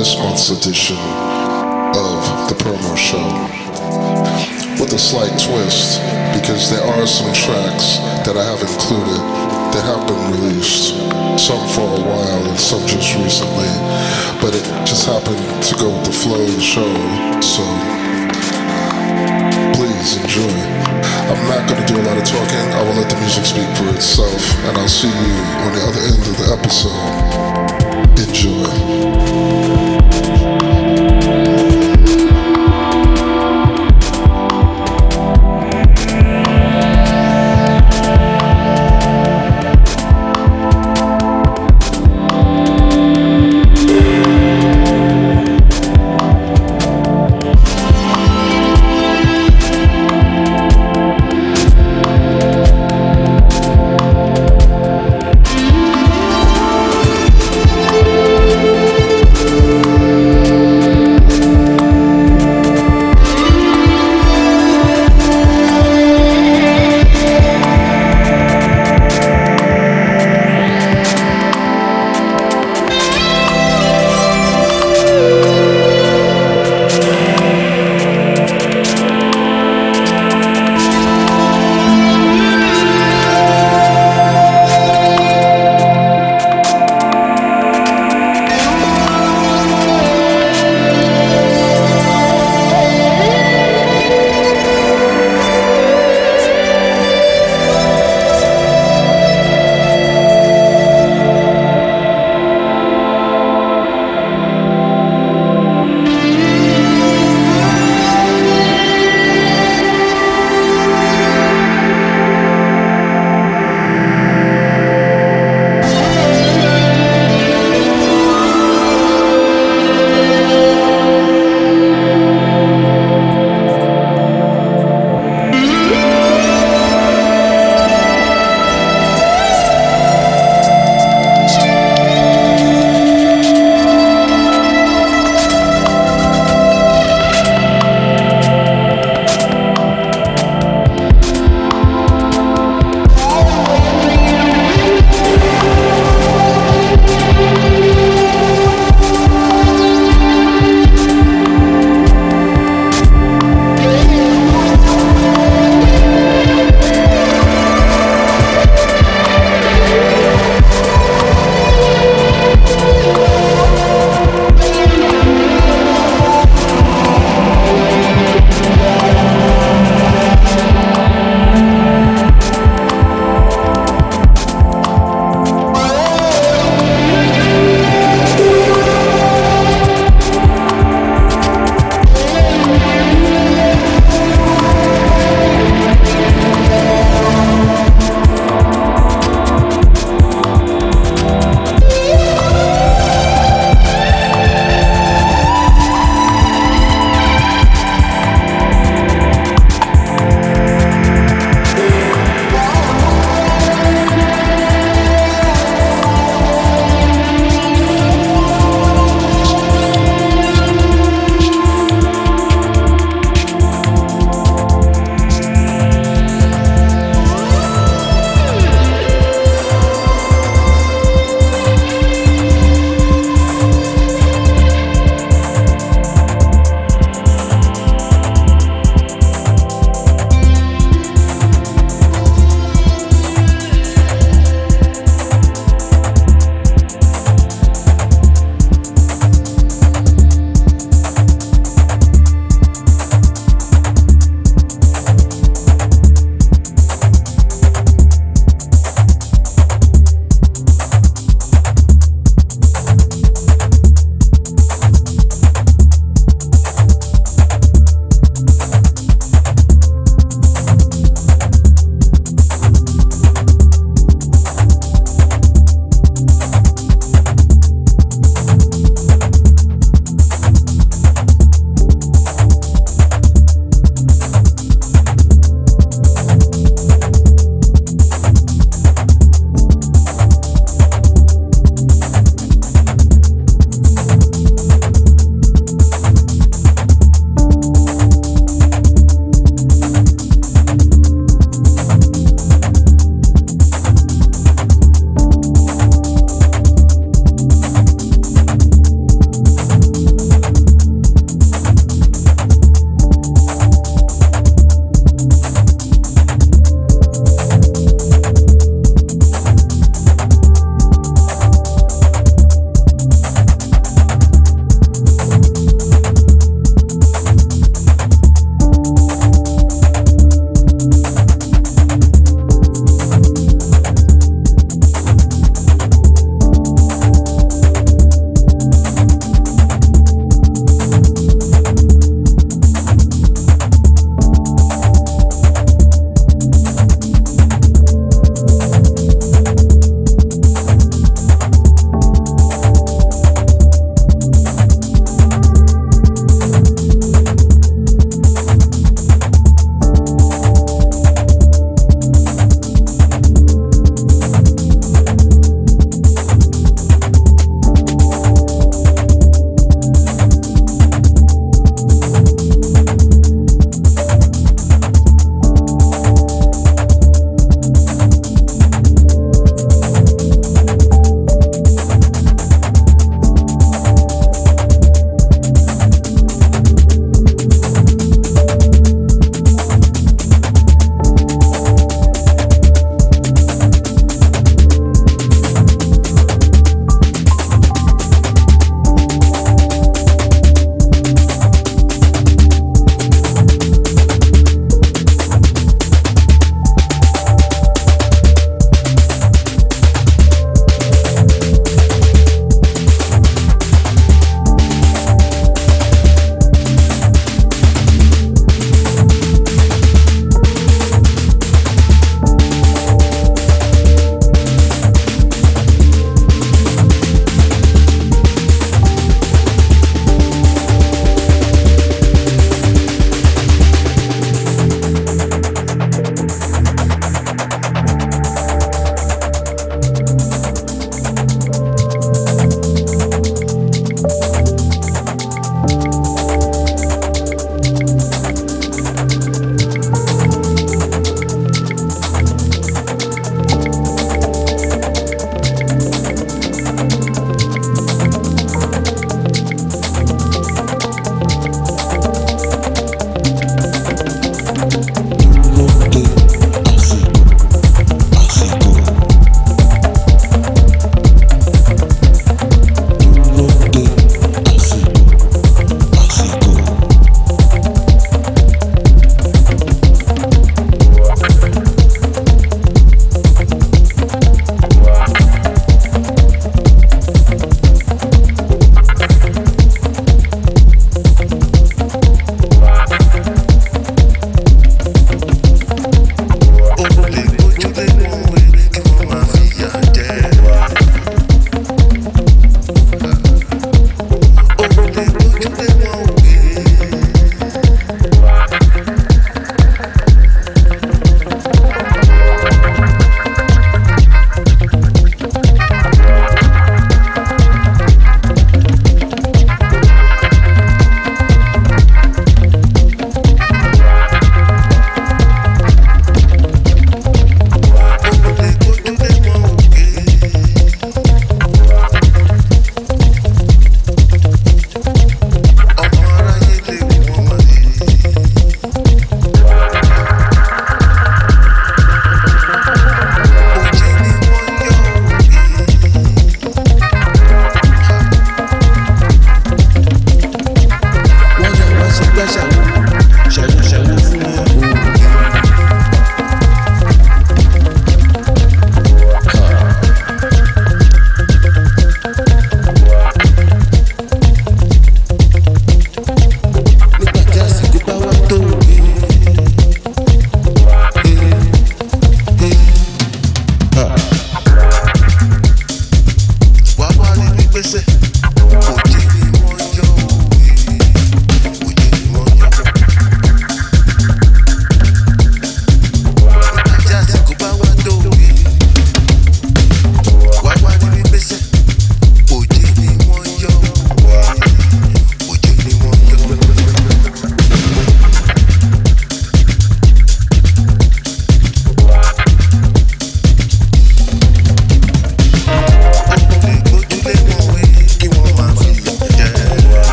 this month's edition of the promo show. With a slight twist, because there are some tracks that I have included that have been released, some for a while and some just recently, but it just happened to go with the flow of the show, so please enjoy. I'm not going to do a lot of talking, I will let the music speak for itself, and I'll see you on the other end of the episode. Enjoy.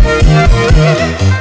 You my hand.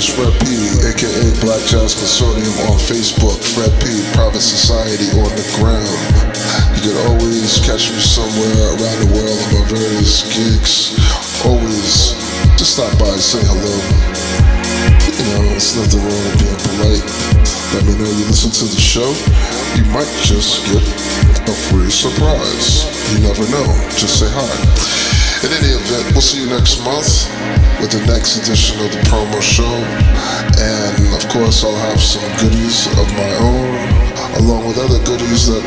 It's Fred P, aka Black Jazz Consortium on Facebook, Fred P, Private Society on the ground. You can always catch me somewhere around the world on my various gigs. Always just stop by and say hello. You know, it's nothing wrong with being polite. Let me know you listen to the show you might just get a free surprise. You never know. Just say hi. In any event, we'll see you next month with the next edition of the promo show. And of course, I'll have some goodies of my own, along with other goodies that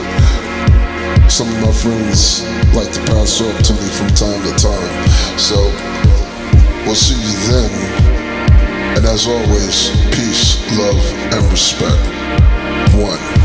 some of my friends like to pass off to me from time to time. So, we'll see you then. And as always, peace, love, and respect. One.